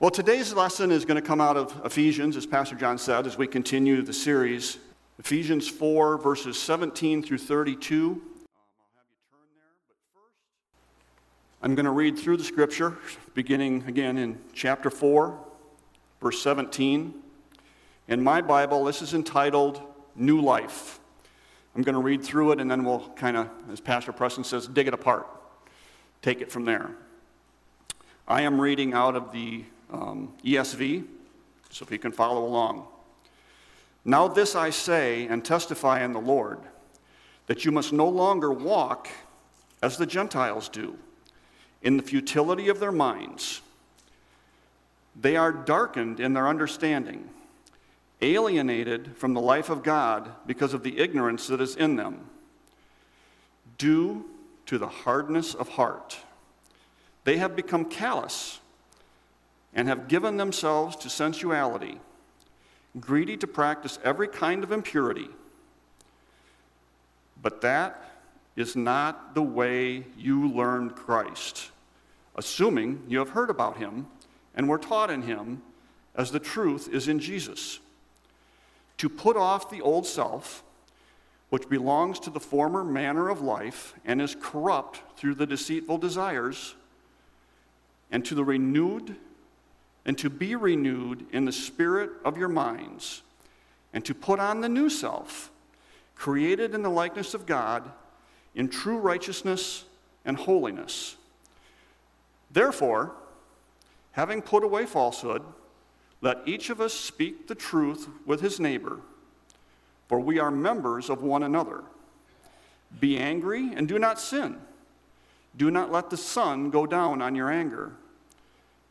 Well, today's lesson is going to come out of Ephesians, as Pastor John said, as we continue the series. Ephesians 4, verses 17 through 32. Um, I'm going to read through the scripture, beginning again in chapter 4, verse 17. In my Bible, this is entitled New Life. I'm going to read through it and then we'll kind of, as Pastor Preston says, dig it apart. Take it from there. I am reading out of the um, ESV, so if you can follow along. Now, this I say and testify in the Lord, that you must no longer walk as the Gentiles do, in the futility of their minds. They are darkened in their understanding, alienated from the life of God because of the ignorance that is in them, due to the hardness of heart. They have become callous and have given themselves to sensuality, greedy to practice every kind of impurity. But that is not the way you learned Christ, assuming you have heard about him and were taught in him as the truth is in Jesus. To put off the old self, which belongs to the former manner of life and is corrupt through the deceitful desires, and to the renewed and to be renewed in the spirit of your minds, and to put on the new self, created in the likeness of God, in true righteousness and holiness. Therefore, having put away falsehood, let each of us speak the truth with his neighbor, for we are members of one another. Be angry and do not sin. Do not let the sun go down on your anger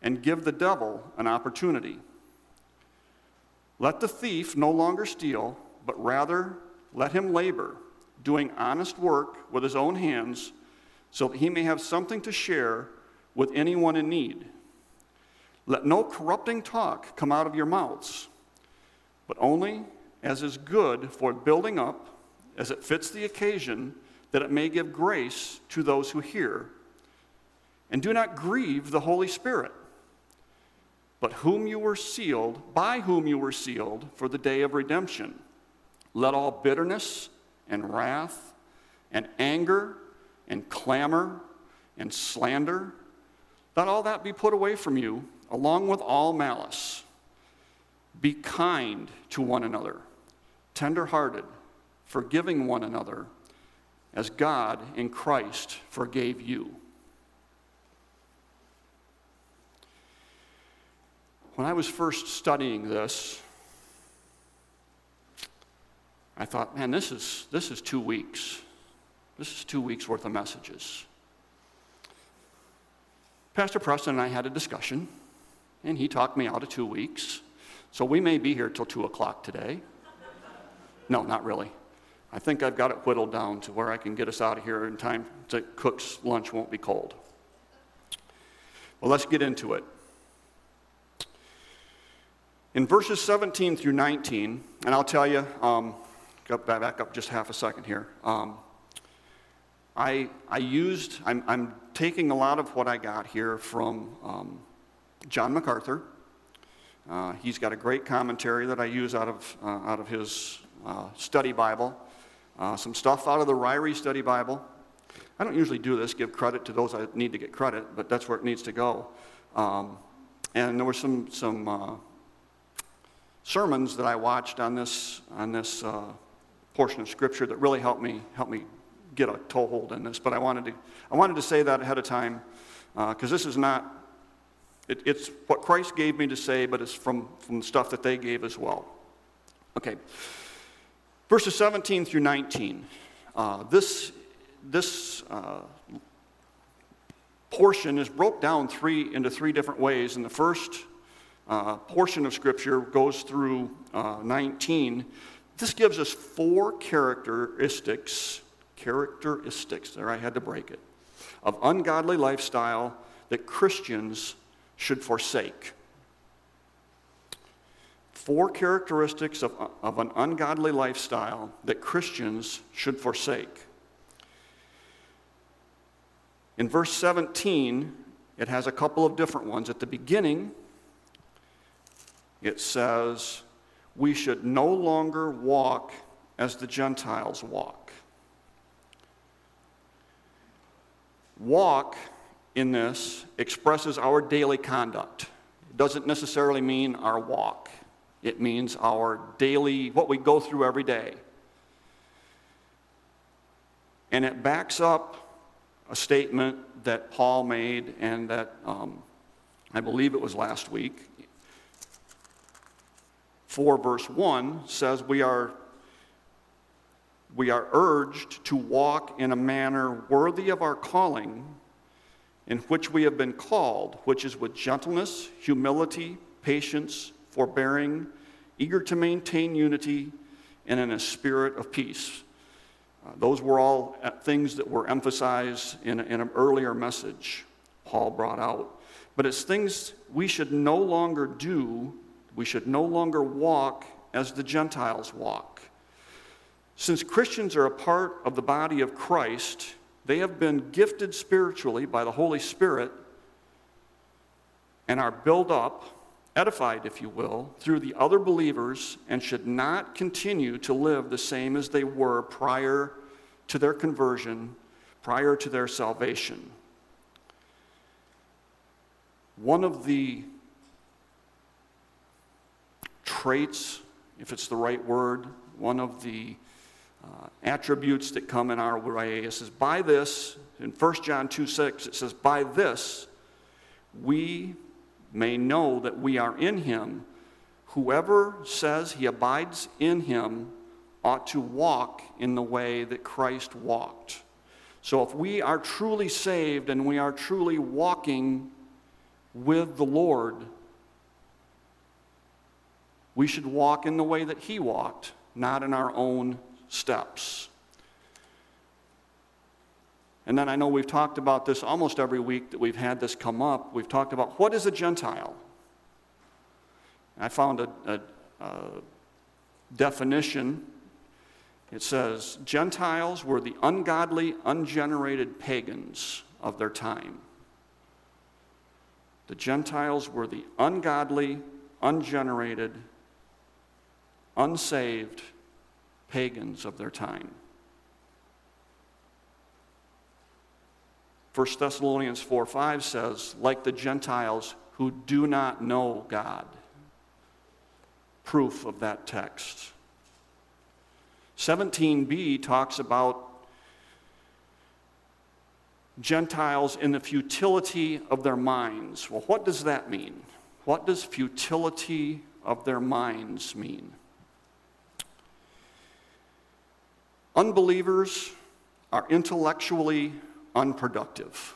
and give the devil an opportunity. Let the thief no longer steal, but rather let him labor, doing honest work with his own hands, so that he may have something to share with anyone in need. Let no corrupting talk come out of your mouths, but only as is good for building up, as it fits the occasion, that it may give grace to those who hear. And do not grieve the Holy Spirit but whom you were sealed, by whom you were sealed for the day of redemption. Let all bitterness and wrath and anger and clamor and slander, let all that be put away from you, along with all malice. Be kind to one another, tenderhearted, forgiving one another, as God in Christ forgave you. When I was first studying this, I thought, man, this is, this is two weeks. This is two weeks worth of messages. Pastor Preston and I had a discussion, and he talked me out of two weeks. So we may be here till 2 o'clock today. No, not really. I think I've got it whittled down to where I can get us out of here in time so Cook's lunch won't be cold. Well, let's get into it. In verses 17 through 19, and I'll tell you, um, go back up just half a second here. Um, I, I used, I'm, I'm, taking a lot of what I got here from um, John MacArthur. Uh, he's got a great commentary that I use out of, uh, out of his uh, study Bible. Uh, some stuff out of the Ryrie Study Bible. I don't usually do this, give credit to those I need to get credit, but that's where it needs to go. Um, and there were some, some uh, sermons that I watched on this, on this uh, portion of Scripture that really helped me, helped me get a toehold in this. But I wanted to, I wanted to say that ahead of time because uh, this is not, it, it's what Christ gave me to say, but it's from, from stuff that they gave as well. Okay. Verses 17 through 19. Uh, this this uh, portion is broke down three into three different ways. In the first uh, portion of Scripture goes through uh, 19. This gives us four characteristics, characteristics, there I had to break it, of ungodly lifestyle that Christians should forsake. Four characteristics of, of an ungodly lifestyle that Christians should forsake. In verse 17, it has a couple of different ones. At the beginning, it says, we should no longer walk as the Gentiles walk. Walk in this expresses our daily conduct. It doesn't necessarily mean our walk, it means our daily, what we go through every day. And it backs up a statement that Paul made and that um, I believe it was last week. 4 verse 1 says we are we are urged to walk in a manner worthy of our calling in which we have been called, which is with gentleness, humility, patience, forbearing, eager to maintain unity, and in a spirit of peace. Uh, those were all uh, things that were emphasized in, in an earlier message Paul brought out. But it's things we should no longer do, we should no longer walk as the Gentiles walk. Since Christians are a part of the body of Christ, they have been gifted spiritually by the Holy Spirit and are built up, edified, if you will, through the other believers and should not continue to live the same as they were prior to their conversion, prior to their salvation. One of the traits, if it's the right word, one of the uh, attributes that come in our way. It says, By this, in 1 John 2 6, it says, By this we may know that we are in him. Whoever says he abides in him ought to walk in the way that Christ walked. So if we are truly saved and we are truly walking with the Lord, we should walk in the way that he walked, not in our own steps. And then I know we've talked about this almost every week that we've had this come up. We've talked about what is a Gentile? I found a, a, a definition. It says Gentiles were the ungodly, ungenerated pagans of their time. The Gentiles were the ungodly, ungenerated, unsaved pagans of their time. 1 Thessalonians 4 5 says, like the Gentiles who do not know God. Proof of that text. 17b talks about Gentiles in the futility of their minds. Well, what does that mean? What does futility of their minds mean? Unbelievers are intellectually unproductive.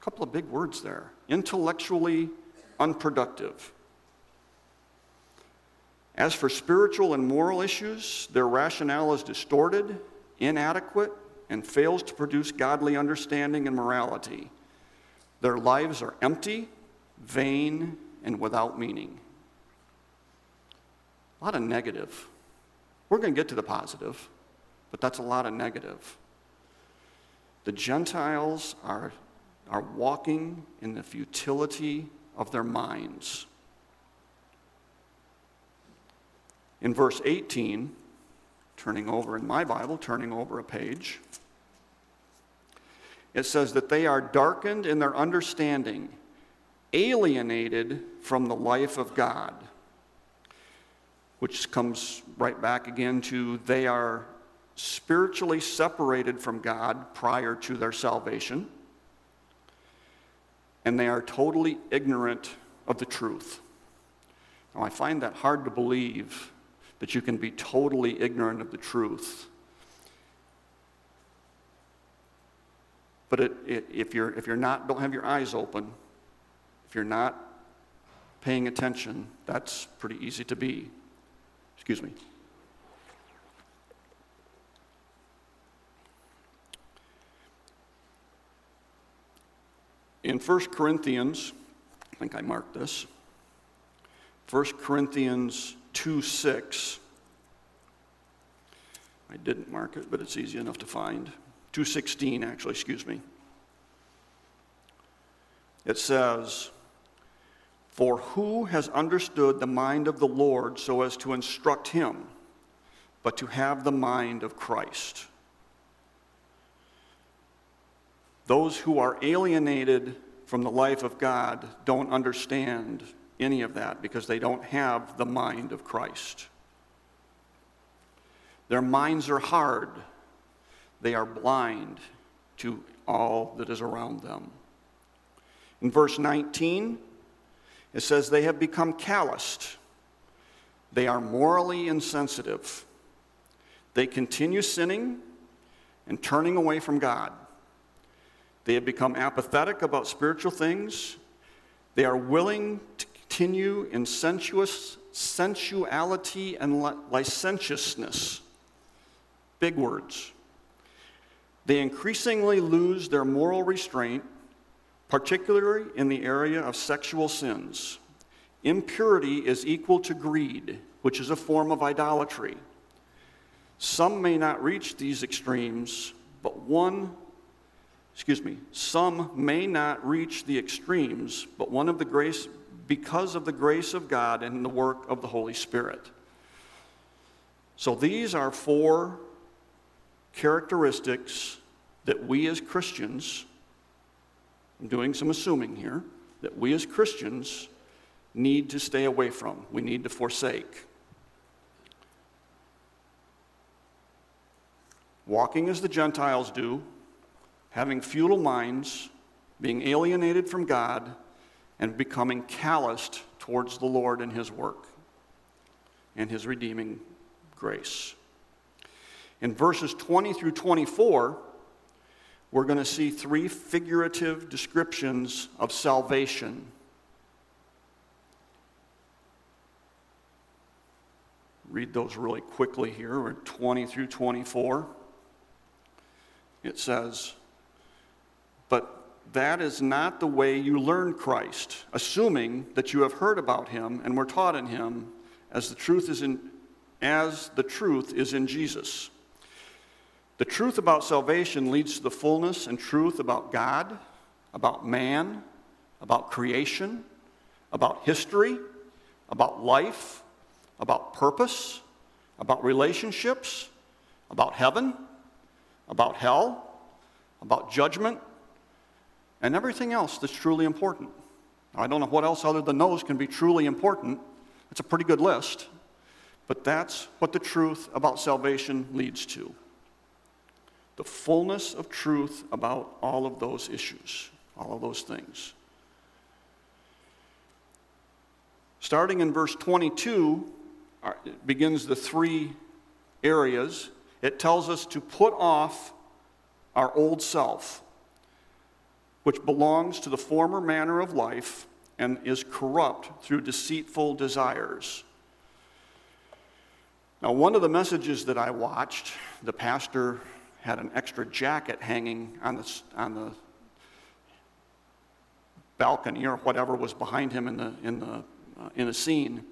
A couple of big words there. Intellectually unproductive. As for spiritual and moral issues, their rationale is distorted, inadequate, and fails to produce godly understanding and morality. Their lives are empty, vain, and without meaning. A lot of negative. We're going to get to the positive, but that's a lot of negative. The Gentiles are, are walking in the futility of their minds. In verse 18, turning over in my Bible, turning over a page, it says that they are darkened in their understanding, alienated from the life of God which comes right back again to they are spiritually separated from God prior to their salvation, and they are totally ignorant of the truth. Now, I find that hard to believe that you can be totally ignorant of the truth. But it, it, if, you're, if you're not, don't have your eyes open, if you're not paying attention, that's pretty easy to be. Excuse me. In 1 Corinthians, I think I marked this. 1 Corinthians 2 6. I didn't mark it, but it's easy enough to find. 216, actually, excuse me. It says, For who has understood the mind of the Lord so as to instruct him, but to have the mind of Christ? Those who are alienated from the life of God don't understand any of that because they don't have the mind of Christ. Their minds are hard, they are blind to all that is around them. In verse 19, it says, They have become calloused. They are morally insensitive. They continue sinning and turning away from God. They have become apathetic about spiritual things. They are willing to continue in sensuous sensuality and licentiousness. Big words. They increasingly lose their moral restraint, particularly in the area of sexual sins. Impurity is equal to greed, which is a form of idolatry. Some may not reach these extremes, but one excuse me, some may not reach the extremes, but one of the grace, because of the grace of God and the work of the Holy Spirit. So these are four characteristics that we as Christians, I'm doing some assuming here, that we as Christians need to stay away from, we need to forsake. Walking as the Gentiles do, having futile minds, being alienated from God, and becoming calloused towards the Lord and His work and His redeeming grace. In verses 20 through 24, we're going to see three figurative descriptions of salvation. Read those really quickly here. We're 20 through 24. It says, but that is not the way you learn Christ, assuming that you have heard about him and were taught in him as the truth is in as the truth is in Jesus. The truth about salvation leads to the fullness and truth about God, about man, about creation, about history, about life, about purpose, about relationships, about heaven, about hell, about judgment, and everything else that's truly important. I don't know what else other than those can be truly important. It's a pretty good list, but that's what the truth about salvation leads to the fullness of truth about all of those issues, all of those things. Starting in verse 22, uh, begins the three areas. It tells us to put off our old self which belongs to the former manner of life and is corrupt through deceitful desires. Now, one of the messages that I watched, the pastor had an extra jacket hanging on the, on the balcony or whatever was behind him in the, in, the, uh, in the scene.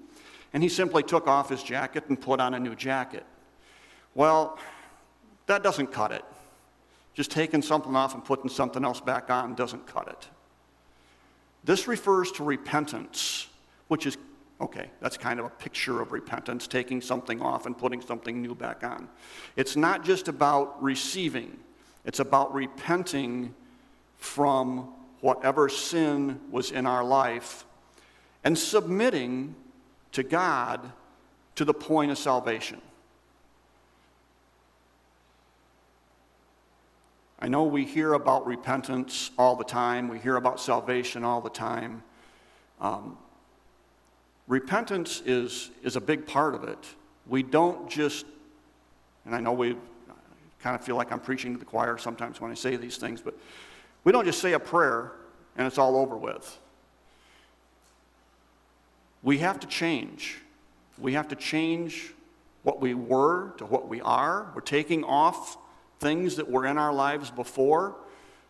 And he simply took off his jacket and put on a new jacket. Well, that doesn't cut it. Just taking something off and putting something else back on doesn't cut it. This refers to repentance, which is, okay, that's kind of a picture of repentance, taking something off and putting something new back on. It's not just about receiving, it's about repenting from whatever sin was in our life and submitting to God to the point of salvation. I know we hear about repentance all the time, we hear about salvation all the time. Um, repentance is, is a big part of it. We don't just, and I know we kind of feel like I'm preaching to the choir sometimes when I say these things, but we don't just say a prayer and it's all over with. We have to change. We have to change what we were to what we are. We're taking off things that were in our lives before.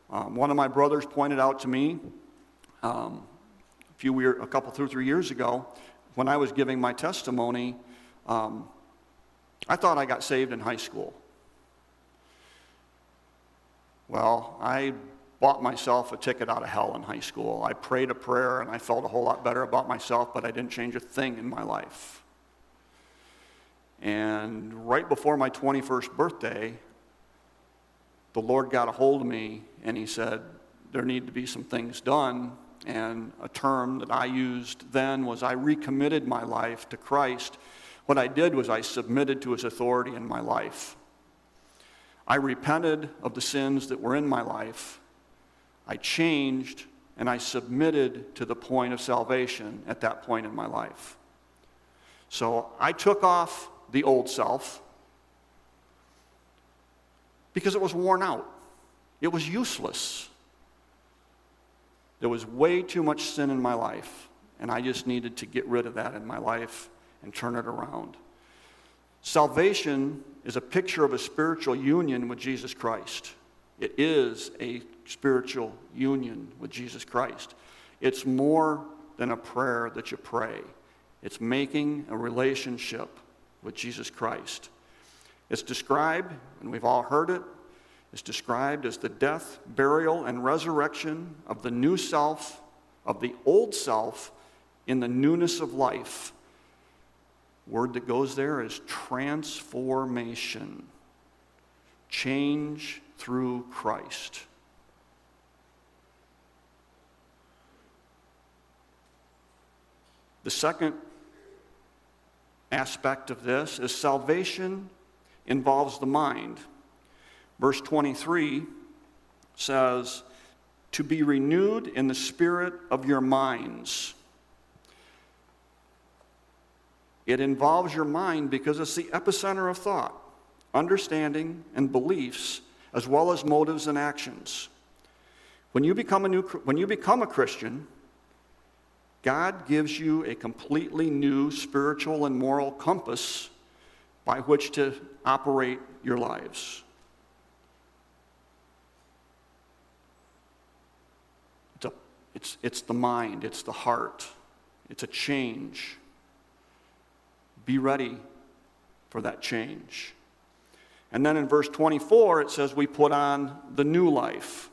Um, one of my brothers pointed out to me um, a few year, a couple, two, three years ago, when I was giving my testimony. Um, I thought I got saved in high school. Well, I bought myself a ticket out of hell in high school. I prayed a prayer and I felt a whole lot better about myself, but I didn't change a thing in my life. And right before my 21st birthday, the Lord got a hold of me and He said, There need to be some things done. And a term that I used then was I recommitted my life to Christ. What I did was I submitted to His authority in my life. I repented of the sins that were in my life. I changed and I submitted to the point of salvation at that point in my life. So I took off the old self because it was worn out, it was useless. There was way too much sin in my life, and I just needed to get rid of that in my life and turn it around. Salvation is a picture of a spiritual union with Jesus Christ. It is a spiritual union with Jesus Christ. It's more than a prayer that you pray, it's making a relationship with Jesus Christ. It's described, and we've all heard it, it's described as the death, burial, and resurrection of the new self, of the old self, in the newness of life. Word that goes there is transformation, change through Christ. The second aspect of this is salvation involves the mind. Verse 23 says, To be renewed in the spirit of your minds. It involves your mind because it's the epicenter of thought, understanding, and beliefs, as well as motives and actions. When you become a, new, when you become a Christian, God gives you a completely new spiritual and moral compass by which to operate your lives. It's, it's, the mind, it's the heart, it's a change. Be ready for that change. And then in verse 24, it says, We put on the new life.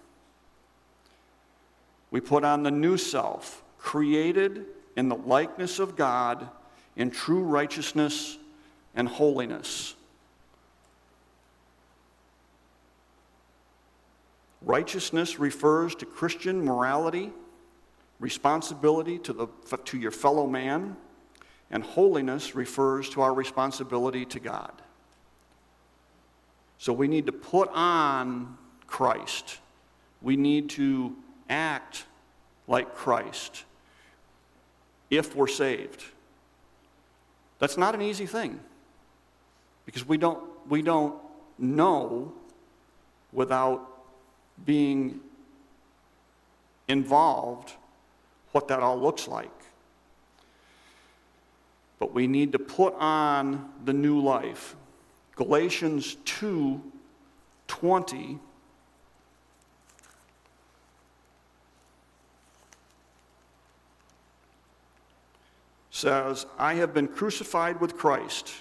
We put on the new self, created in the likeness of God in true righteousness and holiness. Righteousness refers to Christian morality, responsibility to, the, to your fellow man and holiness refers to our responsibility to God. So we need to put on Christ. We need to act like Christ if we're saved. That's not an easy thing because we don't, we don't know without being involved what that all looks like but we need to put on the new life. Galatians 2 20 says, I have been crucified with Christ.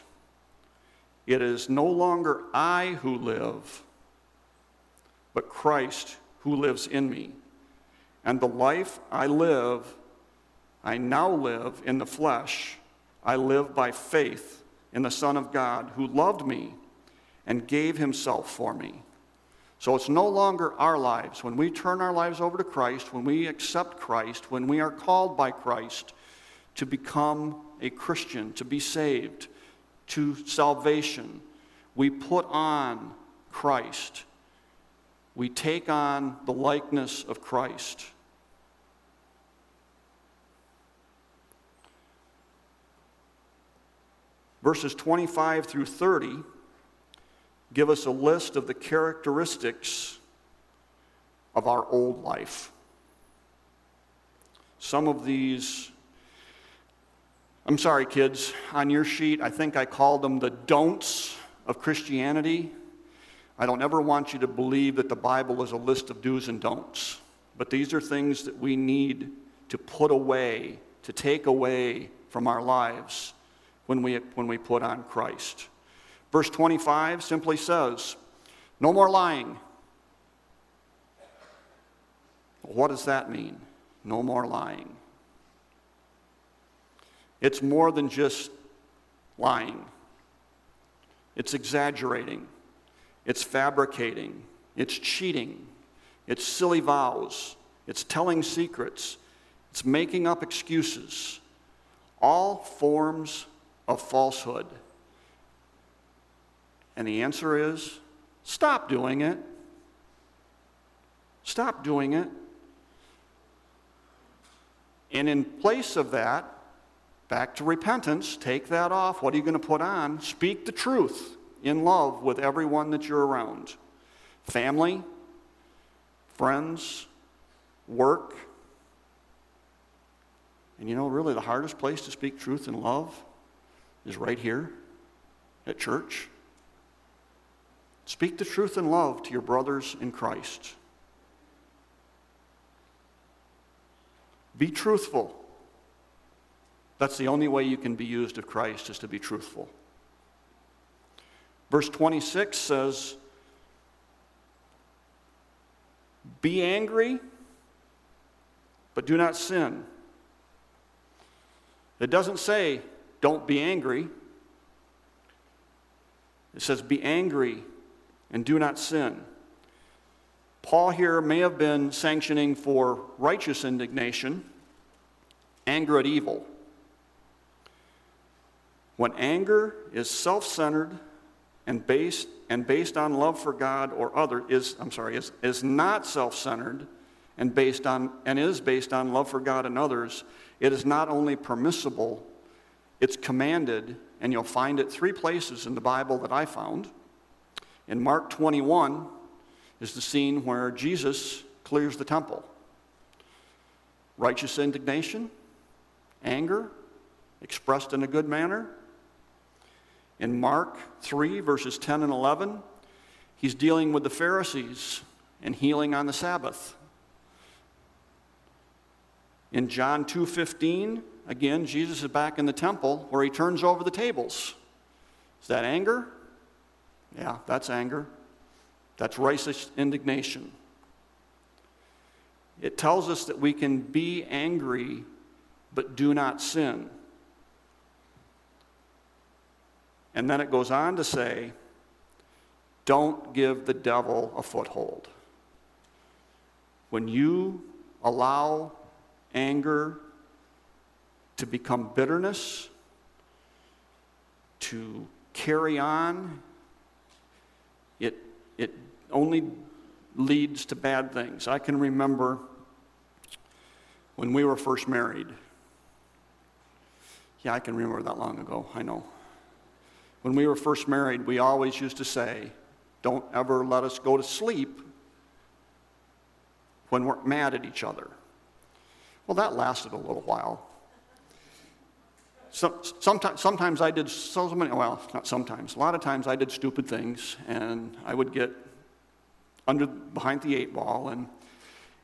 It is no longer I who live, but Christ who lives in me. And the life I live, I now live in the flesh I live by faith in the Son of God who loved me and gave himself for me. So it's no longer our lives. When we turn our lives over to Christ, when we accept Christ, when we are called by Christ to become a Christian, to be saved, to salvation, we put on Christ. We take on the likeness of Christ. Verses 25 through 30 give us a list of the characteristics of our old life. Some of these, I'm sorry, kids, on your sheet, I think I called them the don'ts of Christianity. I don't ever want you to believe that the Bible is a list of do's and don'ts, but these are things that we need to put away, to take away from our lives when we, when we put on Christ. Verse 25 simply says, No more lying. What does that mean? No more lying. It's more than just lying, it's exaggerating, it's fabricating, it's cheating, it's silly vows, it's telling secrets, it's making up excuses. All forms of falsehood. And the answer is stop doing it. Stop doing it. And in place of that, back to repentance, take that off. What are you going to put on? Speak the truth in love with everyone that you're around family, friends, work. And you know, really, the hardest place to speak truth in love is right here at church. Speak the truth in love to your brothers in Christ. Be truthful. That's the only way you can be used of Christ, is to be truthful. Verse 26 says, Be angry, but do not sin. It doesn't say, Don't be angry. It says, Be angry and do not sin. Paul here may have been sanctioning for righteous indignation, anger at evil. When anger is self centered and based, and based on love for God or other, is, I'm sorry, is, is not self centered and, based on, and is based on love for God and others, it is not only permissible, it's commanded, and you'll find it three places in the Bible that I found. In Mark 21 is the scene where Jesus clears the temple. Righteous indignation, anger, expressed in a good manner. In Mark 3, verses 10 and 11, he's dealing with the Pharisees and healing on the Sabbath. In John 2:15, again, Jesus is back in the temple where he turns over the tables. Is that anger? Yeah, that's anger. That's righteous indignation. It tells us that we can be angry but do not sin. And then it goes on to say, don't give the devil a foothold. When you allow anger to become bitterness, to carry on, it, it only leads to bad things. I can remember when we were first married. Yeah, I can remember that long ago, I know. When we were first married, we always used to say, Don't ever let us go to sleep when we're mad at each other. Well, that lasted a little while. So, sometimes, sometimes I did so many, well, not sometimes, a lot of times I did stupid things, and I would get under behind the eight ball, and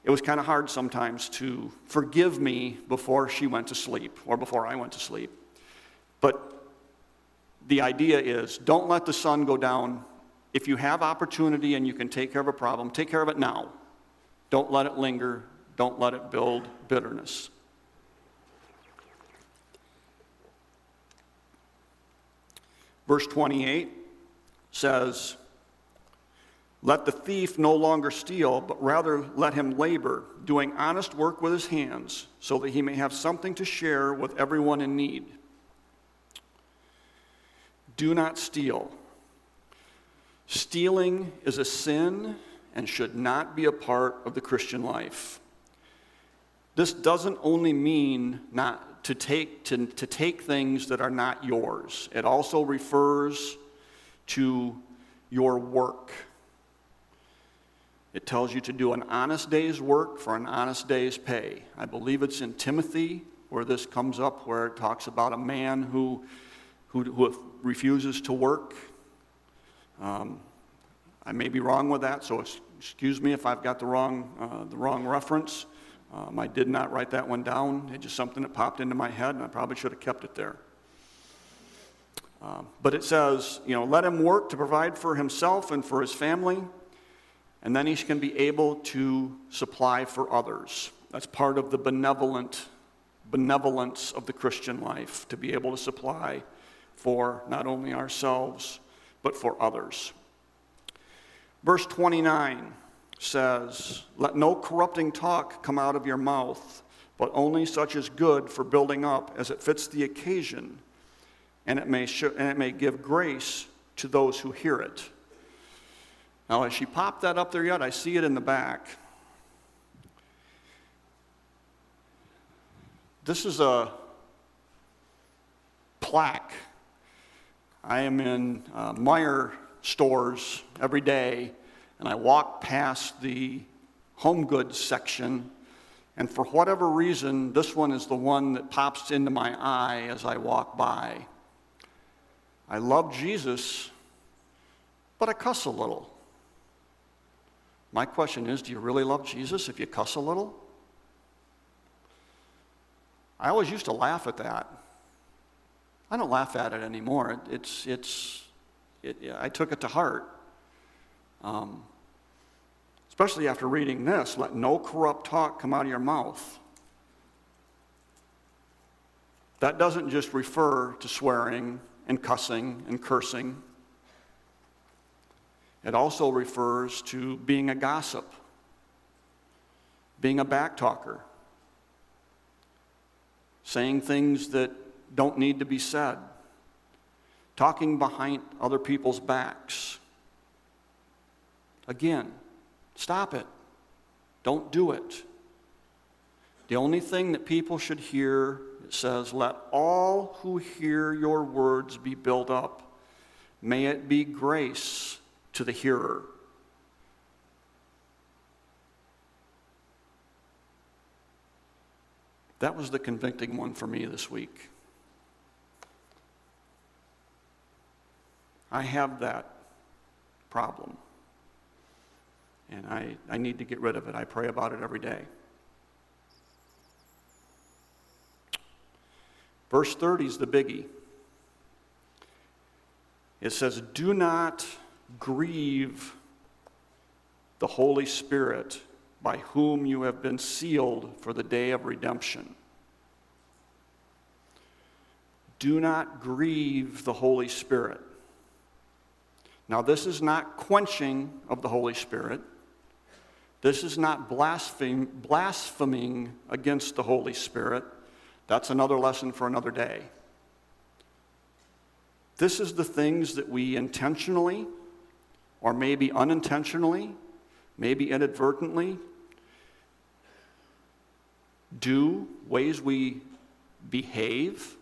it was kind of hard sometimes to forgive me before she went to sleep or before I went to sleep. But the idea is don't let the sun go down. If you have opportunity and you can take care of a problem, take care of it now. Don't let it linger. Don't let it build bitterness. Verse 28 says, Let the thief no longer steal, but rather let him labor, doing honest work with his hands, so that he may have something to share with everyone in need. Do not steal. Stealing is a sin and should not be a part of the Christian life. This doesn't only mean not to take, to, to take things that are not yours, it also refers to your work. It tells you to do an honest day's work for an honest day's pay. I believe it's in Timothy where this comes up, where it talks about a man who, who, who refuses to work. Um, I may be wrong with that, so excuse me if I've got the wrong, uh, the wrong reference. Um, I did not write that one down. It's just something that popped into my head, and I probably should have kept it there. Um, but it says, you know, let him work to provide for himself and for his family. And then he can be able to supply for others. That's part of the benevolent benevolence of the Christian life, to be able to supply for not only ourselves, but for others. Verse 29 says, Let no corrupting talk come out of your mouth, but only such as good for building up as it fits the occasion, and it may, show, and it may give grace to those who hear it. Now, as she popped that up there yet, I see it in the back. This is a plaque. I am in uh, Meijer stores every day, and I walk past the home goods section, and for whatever reason, this one is the one that pops into my eye as I walk by. I love Jesus, but I cuss a little. My question is do you really love Jesus if you cuss a little? I always used to laugh at that. I don't laugh at it anymore. It's, it's, it, I took it to heart. Um, especially after reading this let no corrupt talk come out of your mouth. That doesn't just refer to swearing and cussing and cursing. It also refers to being a gossip, being a backtalker, saying things that don't need to be said, talking behind other people's backs. Again, stop it. Don't do it. The only thing that people should hear, it says, let all who hear your words be built up. May it be grace to the hearer. That was the convicting one for me this week. I have that problem. And I, I need to get rid of it. I pray about it every day. Verse 30 is the biggie. It says, Do not grieve the Holy Spirit by whom you have been sealed for the day of redemption. Do not grieve the Holy Spirit. Now, this is not quenching of the Holy Spirit. This is not blaspheming, against the Holy Spirit. That's another lesson for another day. This is the things that we intentionally or maybe unintentionally, maybe inadvertently do, ways we behave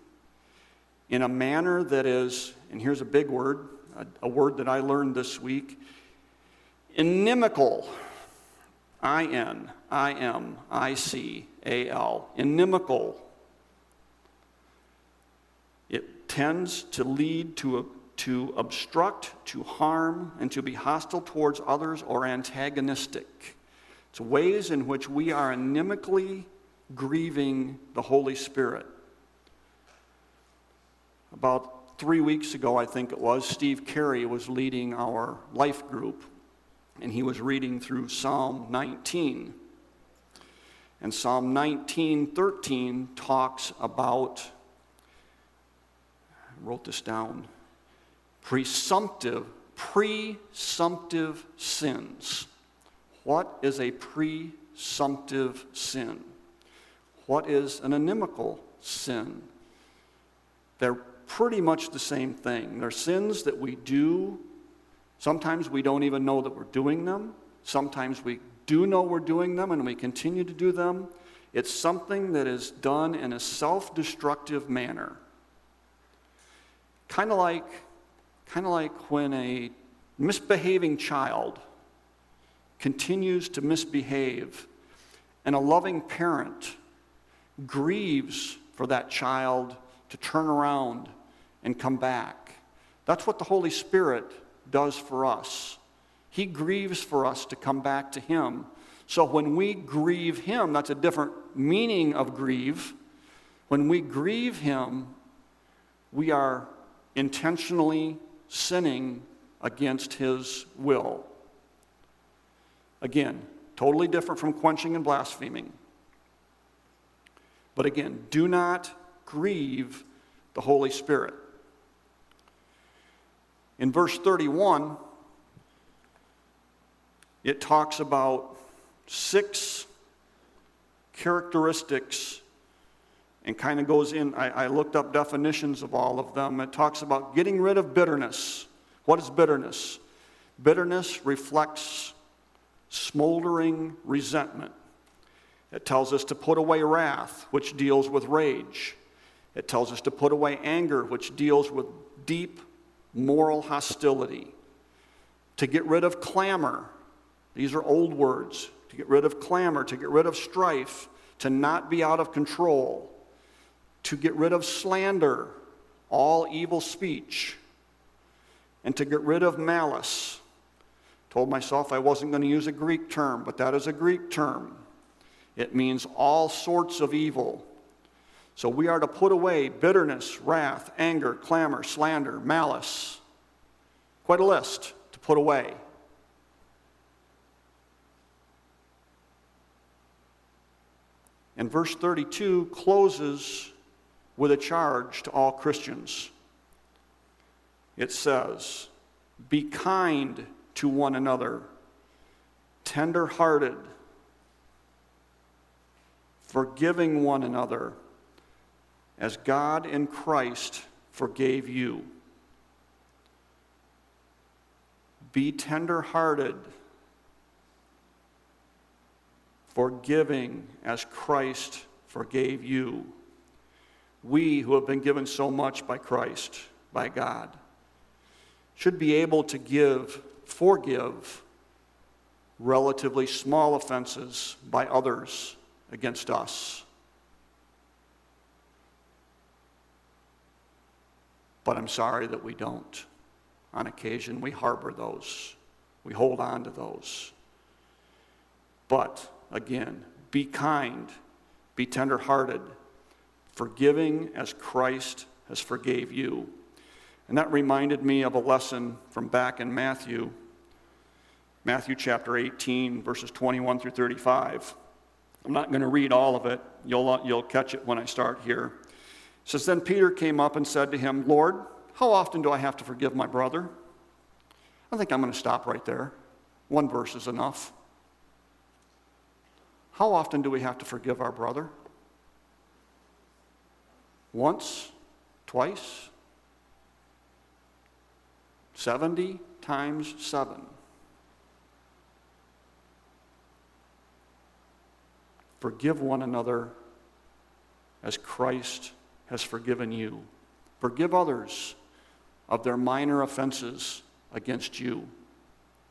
in a manner that is, and here's a big word, a, a word that I learned this week inimical. I N I M I C A L. Inimical. It tends to lead to to obstruct, to harm, and to be hostile towards others or antagonistic. It's ways in which we are inimically grieving the Holy Spirit. About three weeks ago, I think it was, Steve Carey was leading our life group, and he was reading through Psalm 19. And Psalm 19, 13 talks about, I wrote this down, presumptive, presumptive sins. What is a presumptive sin? What is an inimical sin? They're pretty much the same thing. They're sins that we do. Sometimes we don't even know that we're doing them. Sometimes we do know we're doing them and we continue to do them. It's something that is done in a self destructive manner. Kind of like Kind of like when a misbehaving child continues to misbehave, and a loving parent grieves for that child to turn around and come back. That's what the Holy Spirit does for us. He grieves for us to come back to Him. So when we grieve Him, that's a different meaning of grieve. When we grieve Him, we are intentionally sinning against his will. Again, totally different from quenching and blaspheming. But again, do not grieve the Holy Spirit. In verse 31, it talks about six characteristics and kind of goes in. I, I, looked up definitions of all of them. It talks about getting rid of bitterness. What is bitterness? Bitterness reflects smoldering resentment. It tells us to put away wrath, which deals with rage. It tells us to put away anger, which deals with deep moral hostility. To get rid of clamor. These are old words. To get rid of clamor, to get rid of strife, to not be out of control, to get rid of slander, all evil speech, and to get rid of malice. Told myself I wasn't going to use a Greek term, but that is a Greek term. It means all sorts of evil. So we are to put away bitterness, wrath, anger, clamor, slander, malice. Quite a list to put away. And verse 32 closes with a charge to all Christians. It says, Be kind to one another, tender hearted, forgiving one another, as God in Christ forgave you. Be tender hearted, forgiving as Christ forgave you. We who have been given so much by Christ, by God, should be able to give, forgive relatively small offenses by others against us. But I'm sorry that we don't. On occasion, we harbor those, we hold on to those. But again, be kind, be tenderhearted, forgiving as Christ has forgave you. And that reminded me of a lesson from back in Matthew, Matthew chapter 18, verses 21 through 35. I'm not going to read all of it. You'll, you'll catch it when I start here. Says, Then Peter came up and said to him, Lord, how often do I have to forgive my brother? I think I'm going to stop right there. One verse is enough. How often do we have to forgive our brother? Once? Twice? 70 times 7. Forgive one another as Christ has forgiven you. Forgive others of their minor offenses against you.